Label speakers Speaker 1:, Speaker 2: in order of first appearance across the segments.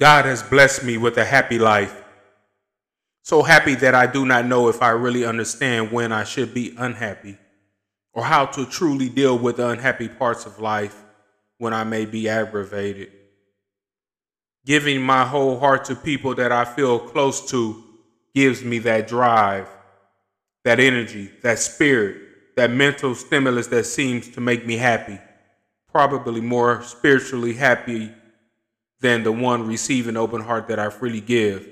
Speaker 1: God has blessed me with a happy life. So happy that I do not know if I really understand when I should be unhappy or how to truly deal with the unhappy parts of life when I may be aggravated. Giving my whole heart to people that I feel close to gives me that drive, that energy, that spirit, that mental stimulus that seems to make me happy, probably more spiritually happy than the one receiving open heart that I freely give.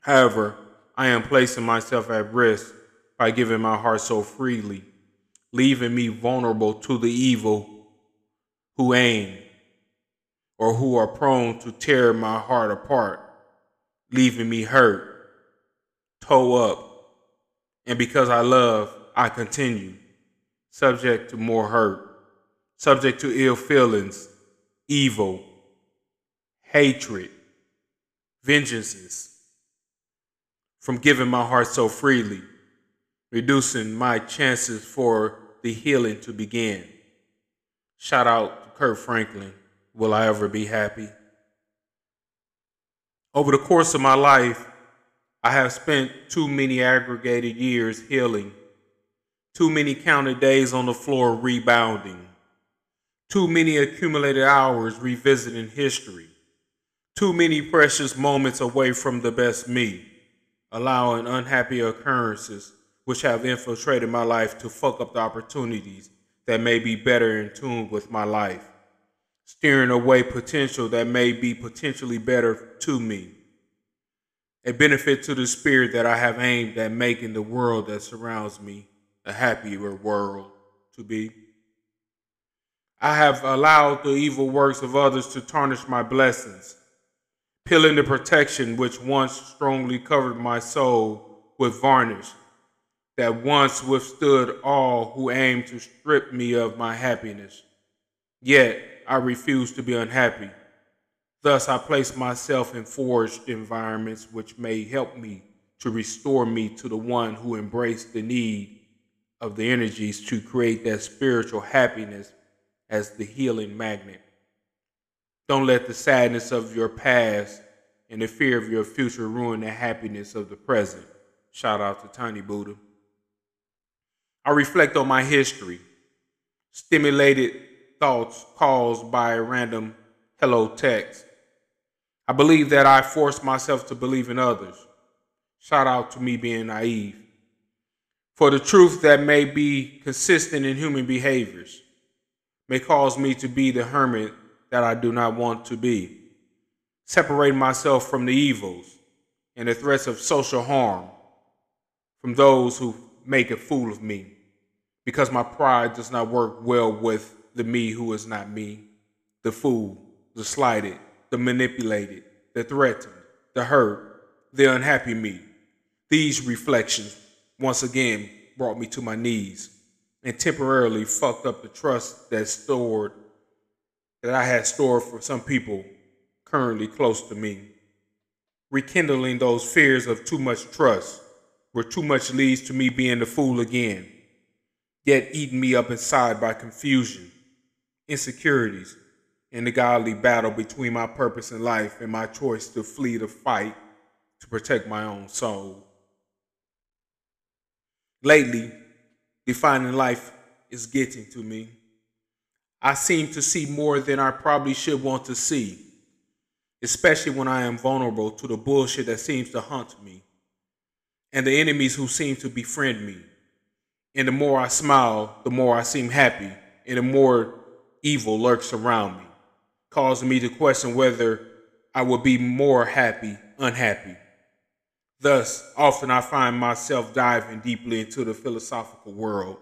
Speaker 1: However, I am placing myself at risk by giving my heart so freely, leaving me vulnerable to the evil who aim or who are prone to tear my heart apart, leaving me hurt, toe up. And because I love, I continue, subject to more hurt, subject to ill feelings, evil, hatred, vengeances, from giving my heart so freely, reducing my chances for the healing to begin. Shout out to Kirk Franklin. Will I ever be happy? Over the course of my life, I have spent too many aggregated years healing, too many counted days on the floor rebounding, too many accumulated hours revisiting history, too many precious moments away from the best me, allowing unhappy occurrences which have infiltrated my life to fuck up the opportunities that may be better in tune with my life, steering away potential that may be potentially better to me. A benefit to the spirit that I have aimed at making the world that surrounds me a happier world to be. I have allowed the evil works of others to tarnish my blessings peeling the protection which once strongly covered my soul with varnish, that once withstood all who aimed to strip me of my happiness. Yet I refuse to be unhappy. Thus I place myself in forged environments which may help me to restore me to the one who embraced the need of the energies to create that spiritual happiness as the healing magnet. Don't let the sadness of your past and the fear of your future ruin the happiness of the present. Shout out to Tiny Buddha. I reflect on my history, stimulated thoughts caused by a random hello text. I believe that I forced myself to believe in others. Shout out to me being naive. For the truth that may be consistent in human behaviors may cause me to be the hermit that I do not want to be, separating myself from the evils and the threats of social harm from those who make a fool of me, because my pride does not work well with the me who is not me, the fool, the slighted, the manipulated, the threatened, the hurt, the unhappy me. These reflections once again brought me to my knees and temporarily fucked up the trust that stored that I had stored for some people currently close to me, rekindling those fears of too much trust, where too much leads to me being the fool again, yet eating me up inside by confusion, insecurities, and the godly battle between my purpose in life and my choice to flee the fight to protect my own soul. Lately, defining life is getting to me. I seem to see more than I probably should want to see, especially when I am vulnerable to the bullshit that seems to haunt me and the enemies who seem to befriend me. And the more I smile, the more I seem happy, and the more evil lurks around me, causing me to question whether I would be more happy, unhappy. Thus, often I find myself diving deeply into the philosophical world,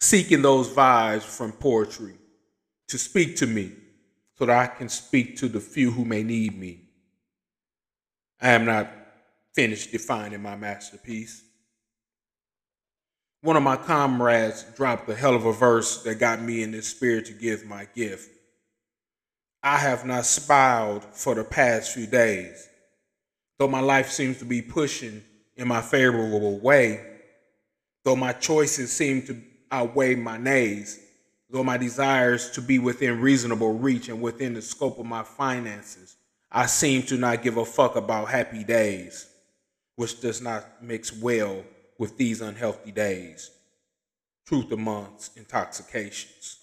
Speaker 1: seeking those vibes from poetry to speak to me so that I can speak to the few who may need me. I am not finished defining my masterpiece. One of my comrades dropped a hell of a verse that got me in the spirit to give my gift. I have not smiled for the past few days. Though my life seems to be pushing in my favorable way, though my choices seem to outweigh my nays, though my desires to be within reasonable reach and within the scope of my finances I seem to not give a fuck about happy days, which does not mix well with these unhealthy days. Truth amongst intoxications.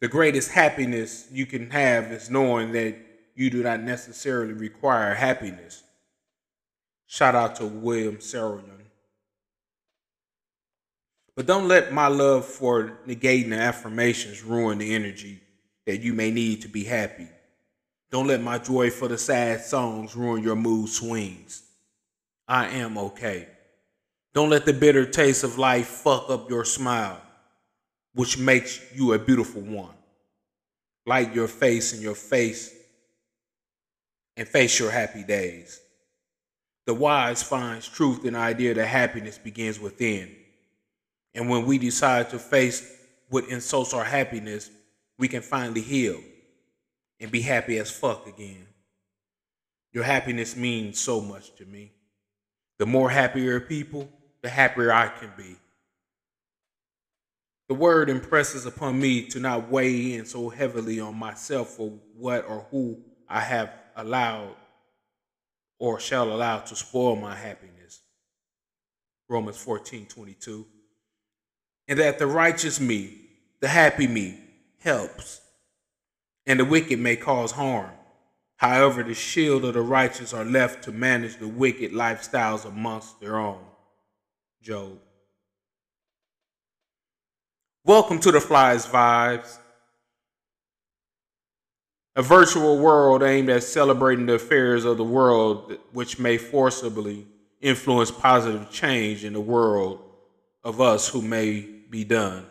Speaker 1: The greatest happiness you can have is knowing that you do not necessarily require happiness. Shout out to William Saroyan. But don't let my love for negating the affirmations ruin the energy that you may need to be happy. Don't let my joy for the sad songs ruin your mood swings. I am okay. Don't let the bitter taste of life fuck up your smile, which makes you a beautiful one. Light your face and your face and face your happy days. The wise finds truth in the idea that happiness begins within. And when we decide to face what insults our happiness, we can finally heal and be happy as fuck again. Your happiness means so much to me. The more happier people, the happier I can be. The word impresses upon me to not weigh in so heavily on myself for what or who I have allowed or shall allow to spoil my happiness. Romans 14 22. And that the righteous me, the happy me, helps and the wicked may cause harm. However, the shield of the righteous are left to manage the wicked lifestyles amongst their own. Job. Welcome to the Flyest Vibes, a virtual world aimed at celebrating the affairs of the world, which may forcibly influence positive change in the world of us who may be done.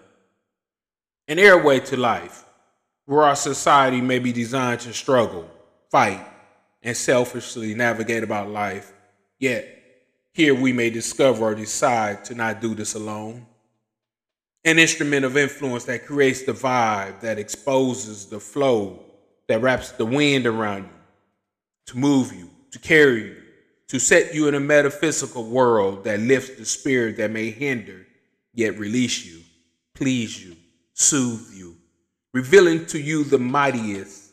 Speaker 1: An airway to life where our society may be designed to struggle, fight, and selfishly navigate about life, yet here we may discover or decide to not do this alone. An instrument of influence that creates the vibe, that exposes the flow, that wraps the wind around you, to move you, to carry you, to set you in a metaphysical world that lifts the spirit that may hinder, yet release you, please you, soothe you, revealing to you the mightiest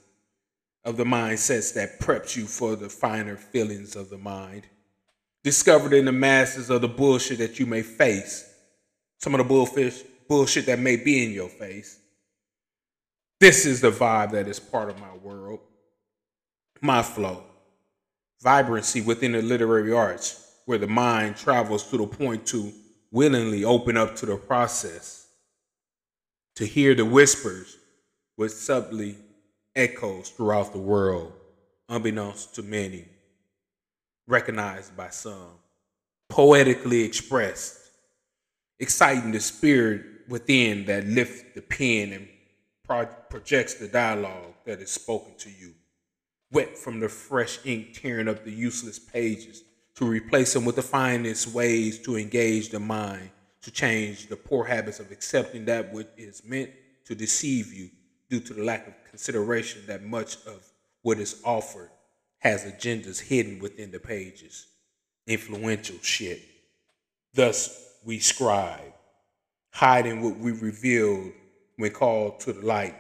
Speaker 1: of the mindsets that preps you for the finer feelings of the mind. Discovered in the masses of the bullshit that you may face, some of the bullfish, bullshit that may be in your face. This is the vibe that is part of my world, my flow, vibrancy within the literary arts, where the mind travels to the point to willingly open up to the process, to hear the whispers which subtly echoes throughout the world, unbeknownst to many, recognized by some, poetically expressed, exciting the spirit within that lifts the pen and pro- projects the dialogue that is spoken to you, wet from the fresh ink tearing up the useless pages to replace them with the finest ways to engage the mind, to change the poor habits of accepting that which is meant to deceive you due to the lack of consideration that much of what is offered has agendas hidden within the pages, influential shit. Thus, we scribe, hiding what we revealed when called to the light,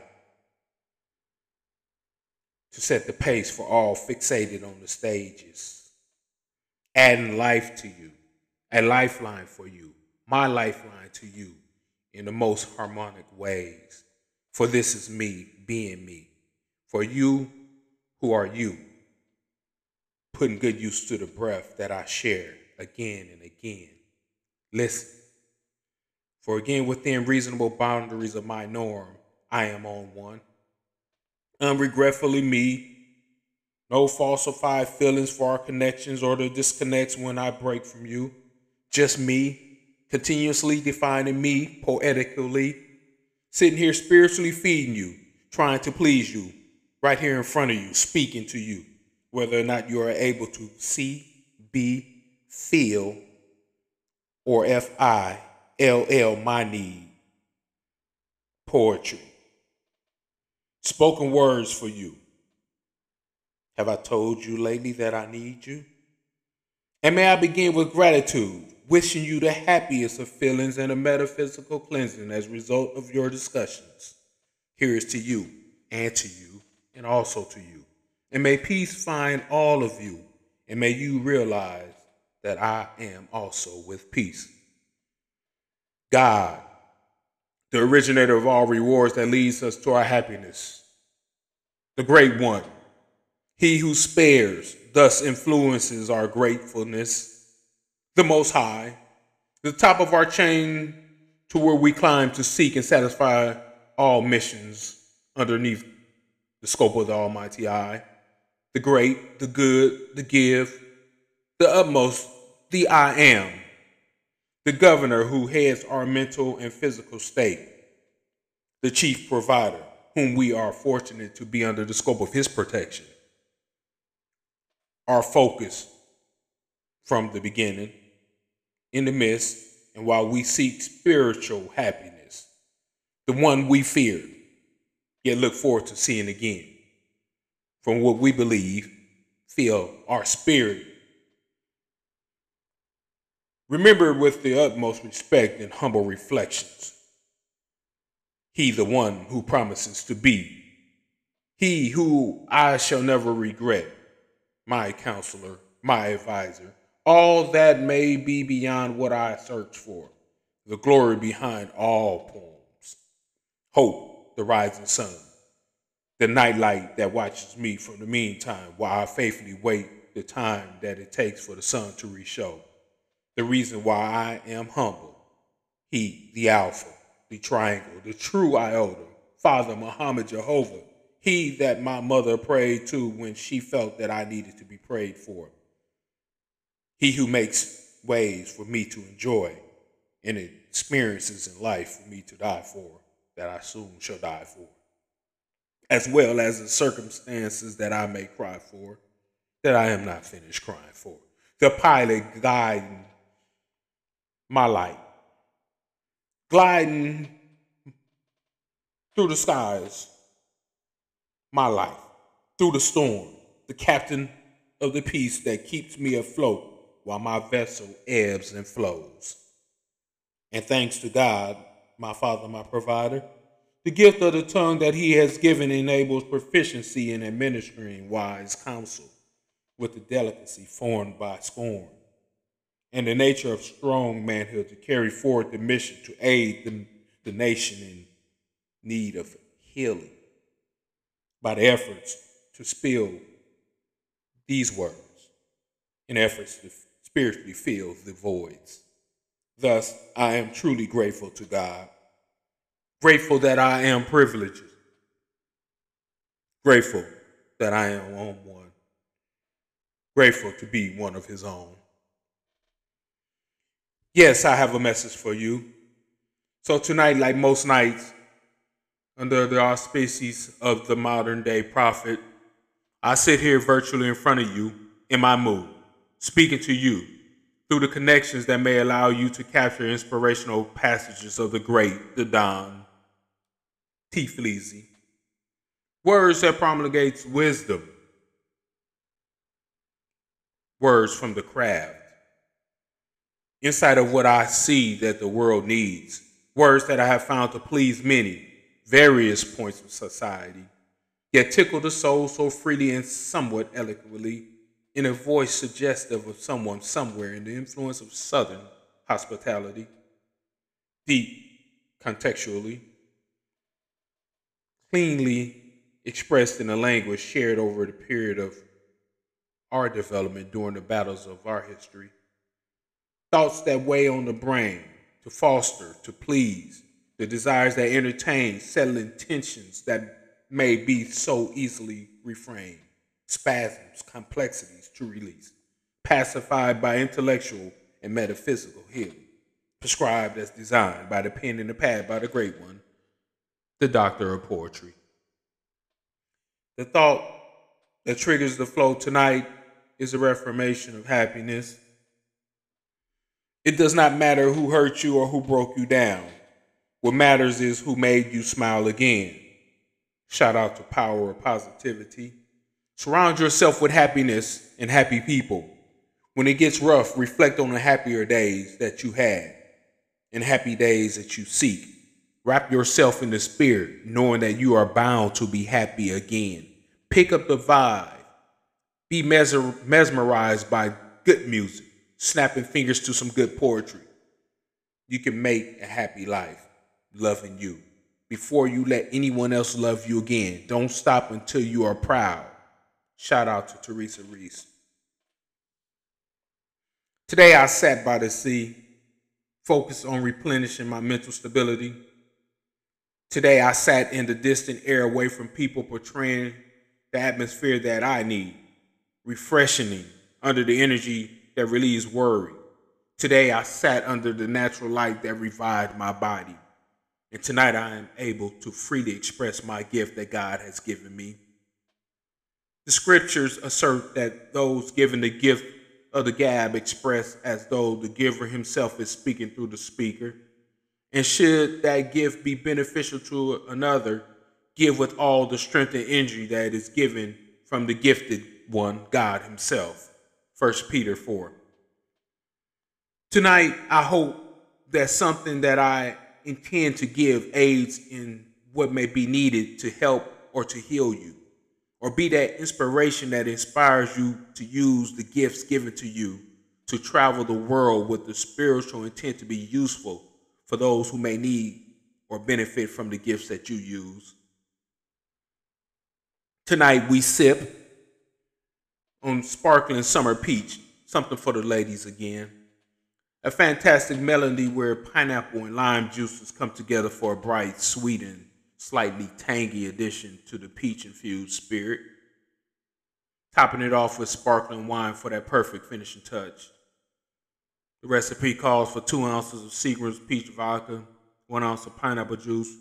Speaker 1: to set the pace for all fixated on the stages, adding life to you, a lifeline for you, my lifeline to you in the most harmonic ways. For this is me being me. For you who are you, putting good use to the breath that I share again and again. Listen. For again, within reasonable boundaries of my norm, I am on one. Unregretfully me. No falsified feelings for our connections or the disconnects when I break from you. Just me, continuously defining me poetically sitting here spiritually feeding you, trying to please you, right here in front of you, speaking to you, whether or not you are able to see, be, feel, or F I L L my need. Poetry. Spoken words for you. Have I told you lately that I need you? And may I begin with gratitude wishing you the happiest of feelings and a metaphysical cleansing as a result of your discussions. Here is to you and to you and also to you And may peace find all of you, and may you realize that I am also with peace. God, the originator of all rewards that leads us to our happiness, the great one, he who spares, thus influences our gratefulness, the Most High, the top of our chain to where we climb to seek and satisfy all missions underneath the scope of the Almighty Eye, the great, the good, the give, the utmost, the I am, the governor who heads our mental and physical state, the chief provider, whom we are fortunate to be under the scope of his protection. Our focus from the beginning, in the midst, and while we seek spiritual happiness, the one we feared, yet look forward to seeing again. From what we believe, feel our spirit. Remember with the utmost respect and humble reflections. He, the one who promises to be, he who I shall never regret, my counselor, my advisor, all that may be beyond what I search for, the glory behind all poems, hope, the rising sun, the nightlight that watches me from the meantime while I faithfully wait the time that it takes for the sun to reshow, the reason why I am humble, he, the Alpha, the Triangle, the true iota, Father Muhammad Jehovah, he that my mother prayed to when she felt that I needed to be prayed for. He who makes ways for me to enjoy and experiences in life for me to die for, that I soon shall die for, as well as the circumstances that I may cry for, that I am not finished crying for. The pilot guiding my light, gliding through the skies my life through the storm, the captain of the peace that keeps me afloat while my vessel ebbs and flows. And thanks to God, my Father, my provider, the gift of the tongue that He has given enables proficiency in administering wise counsel with the delicacy formed by scorn, and the nature of strong manhood to carry forward the mission to aid the, the nation in need of healing by the efforts to spill these words in efforts to spiritually fill the voids. Thus, I am truly grateful to God, grateful that I am privileged, grateful that I am on one, grateful to be one of His own. Yes, I have a message for you. So, tonight, like most nights, under the auspices of the modern day prophet, I sit here virtually in front of you in my mood, speaking to you through the connections that may allow you to capture inspirational passages of the great, the Don, T. Fleazy. Words that promulgates wisdom. Words from the craft. Insight of what I see that the world needs. Words that I have found to please many various points of society, yet tickle the soul so freely and somewhat eloquently in a voice suggestive of someone somewhere in the influence of Southern hospitality, deep contextually, cleanly expressed in a language shared over the period of our development during the battles of our history. Thoughts that weigh on the brain to foster, to please, the desires that entertain, settling tensions that may be so easily refrained, spasms, complexities to release, pacified by intellectual and metaphysical healing, prescribed as designed by the pen and the pad by the great one, the doctor of poetry. The thought that triggers the flow tonight is a reformation of happiness. It does not matter who hurt you or who broke you down. What matters is who made you smile again. Shout out to Power of Positivity. Surround yourself with happiness and happy people. When it gets rough, reflect on the happier days that you had and happy days that you seek. Wrap yourself in the spirit, knowing that you are bound to be happy again. Pick up the vibe be mesmerized by good music, snapping fingers to some good poetry. You can make a happy life loving you before you let anyone else love you again. Don't stop until you are proud. Shout out to Teresa Reese. Today I sat by the sea, focused on replenishing my mental stability. Today I sat in the distant air away from people portraying the atmosphere that I need, refreshing under the energy that relieves worry. Today I sat under the natural light that revived my body. And tonight I am able to freely express my gift that God has given me. The scriptures assert that those given the gift of the gab express as though the giver himself is speaking through the speaker. And should that gift be beneficial to another, give with all the strength and energy that is given from the gifted one, God Himself. 1 Peter 4. Tonight, I hope that something that I intend to give aids in what may be needed to help or to heal you, or be that inspiration that inspires you to use the gifts given to you to travel the world with the spiritual intent to be useful for those who may need or benefit from the gifts that you use. Tonight we sip on sparkling summer peach, something for the ladies again. A fantastic melody where pineapple and lime juices come together for a bright, sweet, and slightly tangy addition to the peach infused spirit. Topping it off with sparkling wine for that perfect finishing touch. The recipe calls for two ounces of Seagram's peach vodka, one ounce of pineapple juice,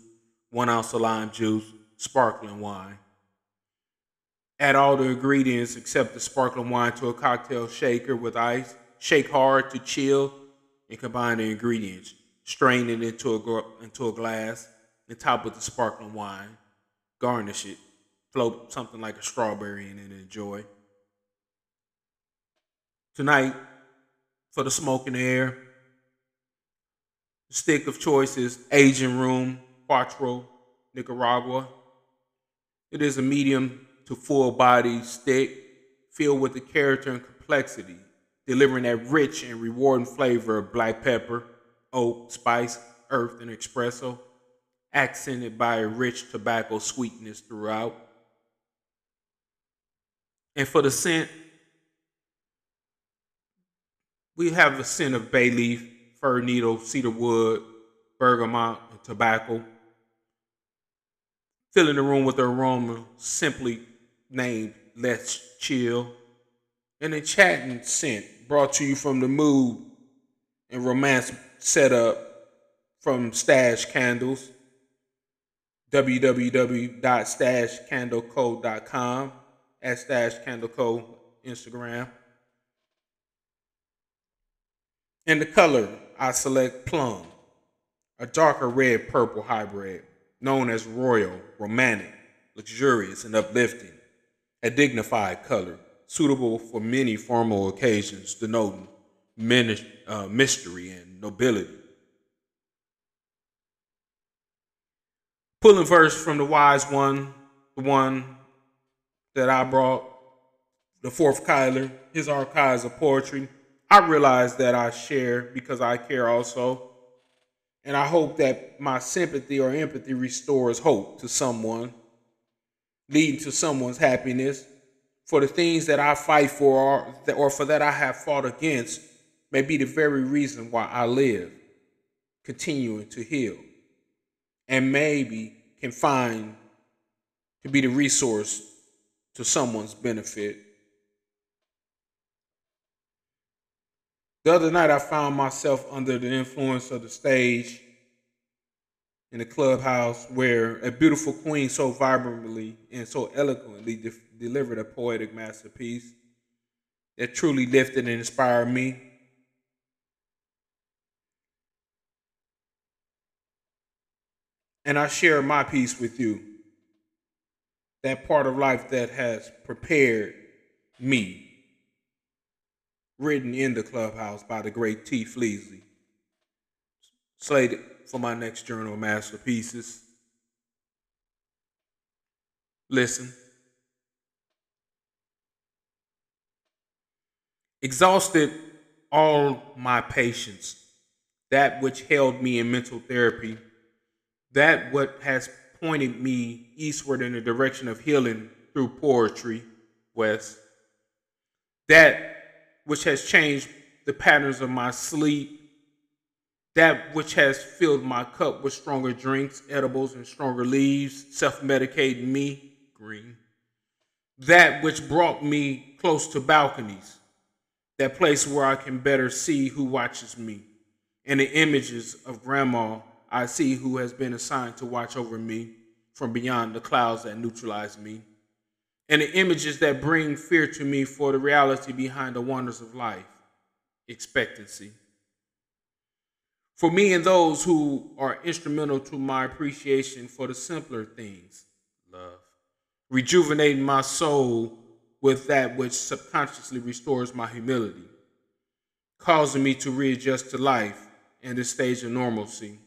Speaker 1: one ounce of lime juice, sparkling wine. Add all the ingredients except the sparkling wine to a cocktail shaker with ice. Shake hard to chill and combine the ingredients. Strain it into a, into a glass and top with the sparkling wine. Garnish it. Float something like a strawberry in it and enjoy. Tonight, for the smoke in air, the stick of choice is Aging Room Quattro, Nicaragua. It is a medium to full body stick filled with the character and complexity delivering that rich and rewarding flavor of black pepper, oak, spice, earth, and espresso, accented by a rich tobacco sweetness throughout. And for the scent, we have the scent of bay leaf, fir needle, cedar wood, bergamot, and tobacco. Filling the room with the aroma simply named Let's Chill. And a chatting scent brought to you from the mood and romance setup from Stash Candles, www.stashcandleco.com, at Stash Candle Co. Instagram. And the color, I select plum, a darker red purple hybrid known as royal, romantic, luxurious, and uplifting, a dignified color suitable for many formal occasions, denoting uh, mystery and nobility. Pulling verse from the wise one, the one that I brought, the fourth Kyler, his archives of poetry, I realize that I share because I care also. And I hope that my sympathy or empathy restores hope to someone, leading to someone's happiness for the things that I fight for or, or for that I have fought against may be the very reason why I live, continuing to heal, and maybe can find to be the resource to someone's benefit. The other night, I found myself under the influence of the stage in the clubhouse where a beautiful queen so vibrantly and so eloquently delivered a poetic masterpiece that truly lifted and inspired me. And I share my piece with you. That part of life that has prepared me. Written in the clubhouse by the great T. Fleasley. Slated for my next journal masterpieces. Listen. Exhausted all my patience, that which held me in mental therapy, that what has pointed me eastward in the direction of healing through poetry, West, that which has changed the patterns of my sleep, that which has filled my cup with stronger drinks, edibles, and stronger leaves, self medicating me, green, that which brought me close to balconies, that place where I can better see who watches me, and the images of grandma I see who has been assigned to watch over me from beyond the clouds that neutralize me, and the images that bring fear to me for the reality behind the wonders of life, expectancy. For me and those who are instrumental to my appreciation for the simpler things, love, rejuvenating my soul with that which subconsciously restores my humility, causing me to readjust to life and this stage of normalcy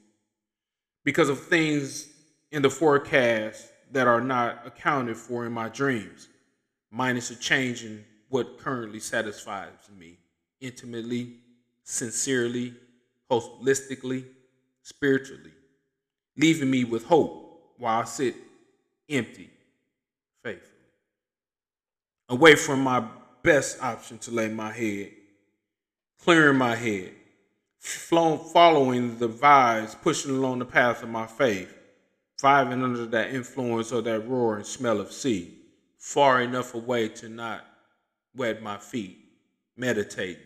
Speaker 1: because of things in the forecast that are not accounted for in my dreams, minus a change in what currently satisfies me intimately, sincerely, holistically, spiritually, leaving me with hope while I sit empty, faithfully. Away from my best option to lay my head, clearing my head, following the vibes, pushing along the path of my faith, vibing under that influence of that roaring smell of sea, far enough away to not wet my feet, meditating.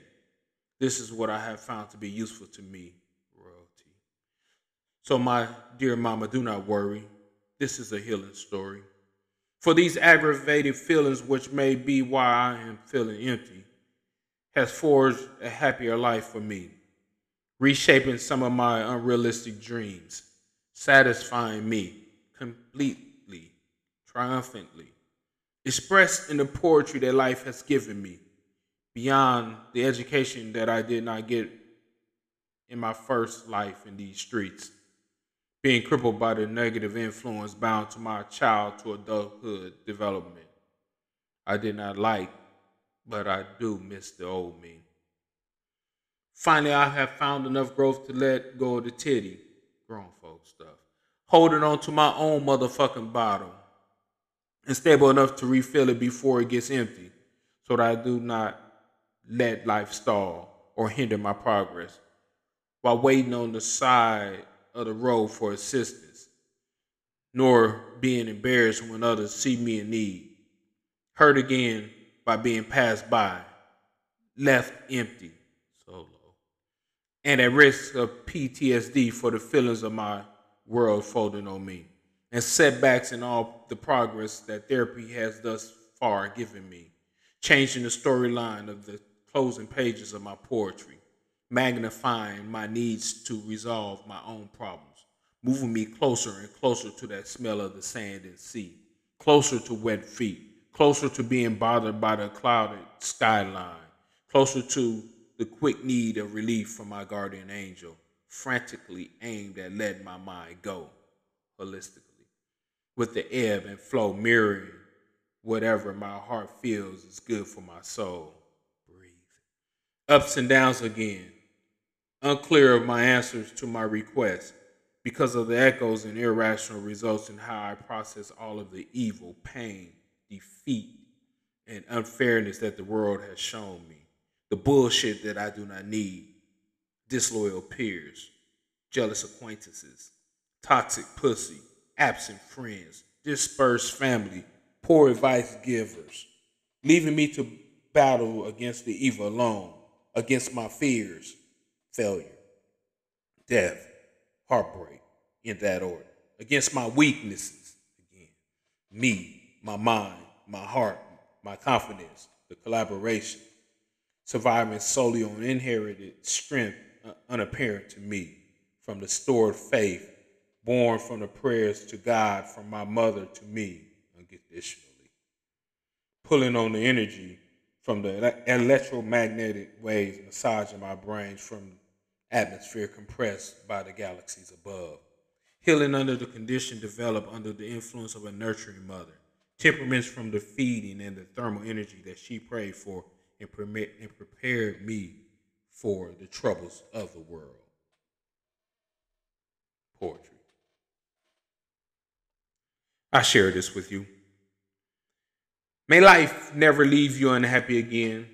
Speaker 1: This is what I have found to be useful to me, royalty. So, my dear mama, do not worry. This is a healing story. For these aggravated feelings, which may be why I am feeling empty, has forged a happier life for me reshaping some of my unrealistic dreams, satisfying me completely, triumphantly, expressed in the poetry that life has given me, beyond the education that I did not get in my first life in these streets, being crippled by the negative influence bound to my child to adulthood development. I did not like, but I do miss the old me. Finally, I have found enough growth to let go of the titty, grown folk stuff. Holding on to my own motherfucking bottle and stable enough to refill it before it gets empty so that I do not let life stall or hinder my progress while waiting on the side of the road for assistance, nor being embarrassed when others see me in need. Hurt again by being passed by, left empty. Solo, and at risk of PTSD for the feelings of my world folding on me, and setbacks in all the progress that therapy has thus far given me, changing the storyline of the closing pages of my poetry, magnifying my needs to resolve my own problems, moving me closer and closer to that smell of the sand and sea, closer to wet feet, closer to being bothered by the clouded skyline, closer to the quick need of relief from my guardian angel, frantically aimed at letting my mind go holistically, with the ebb and flow mirroring whatever my heart feels is good for my soul. Ups and downs again, unclear of my answers to my requests because of the echoes and irrational results in how I process all of the evil, pain, defeat, and unfairness that the world has shown me. The bullshit that I do not need, disloyal peers, jealous acquaintances, toxic pussy, absent friends, dispersed family, poor advice givers, leaving me to battle against the evil alone, against my fears, failure, death, heartbreak, in that order, against my weaknesses, again, me, my mind, my heart, my confidence, the collaboration, surviving solely on inherited strength uh, unapparent to me from the stored faith born from the prayers to God from my mother to me unconditionally. Pulling on the energy from the electromagnetic waves massaging my brain from atmosphere compressed by the galaxies above. Healing under the condition developed under the influence of a nurturing mother. Temperaments from the feeding and the thermal energy that she prayed for and, permit, and prepared me for the troubles of the world. Poetry. I share this with you. May life never leave you unhappy again.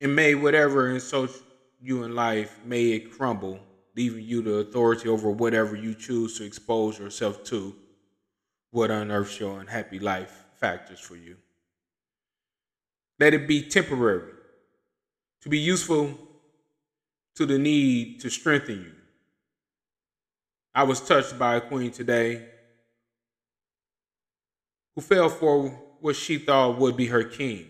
Speaker 1: And may whatever insult you in life, may it crumble, leaving you the authority over whatever you choose to expose yourself to, what unearths your unhappy life factors for you. Let it be temporary, to be useful to the need to strengthen you. I was touched by a queen today who fell for what she thought would be her king.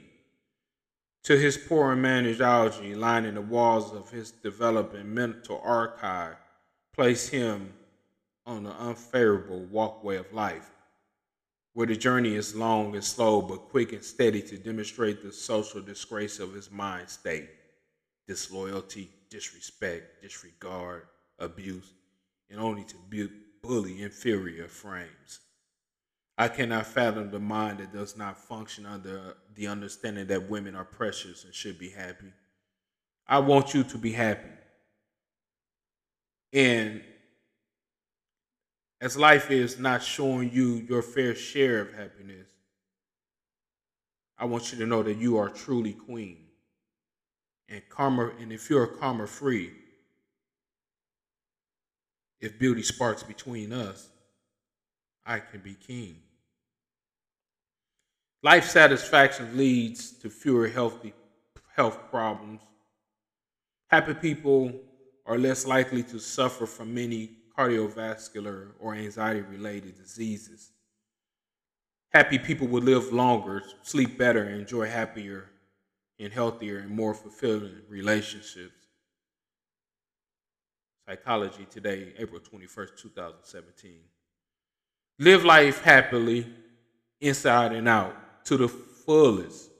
Speaker 1: To his poor and managed algae lining the walls of his developing mental archive, place him on the unfavorable walkway of life, where the journey is long and slow, but quick and steady to demonstrate the social disgrace of his mind state disloyalty, disrespect, disregard, abuse, and only to bully inferior frames. I cannot fathom the mind that does not function under the understanding that women are precious and should be happy. I want you to be happy. And as life is not showing you your fair share of happiness, I want you to know that you are truly queen. And karma, and if you're karma free, if beauty sparks between us, I can be king. Life satisfaction leads to fewer healthy health problems. Happy people are less likely to suffer from many cardiovascular or anxiety related diseases. Happy people will live longer, sleep better, and enjoy happier and healthier and more fulfilling relationships. Psychology Today, April 21st, 2017. Live life happily, inside and out to the fullest,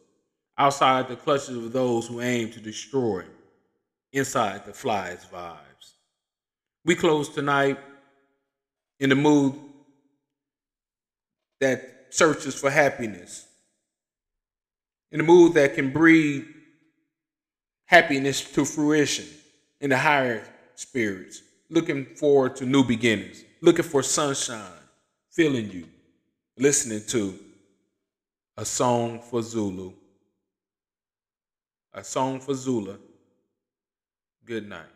Speaker 1: outside the clutches of those who aim to destroy, inside the flyest vibes. We close tonight in the mood that searches for happiness, in the mood that can breed happiness to fruition in the higher spirits, looking forward to new beginnings, looking for sunshine, feeling you, listening to a Song for Zulu. A Song for Zula. Good night.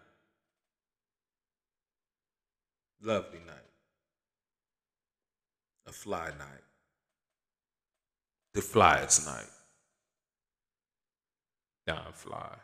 Speaker 1: Lovely night. A fly night. The flyest night. Down fly.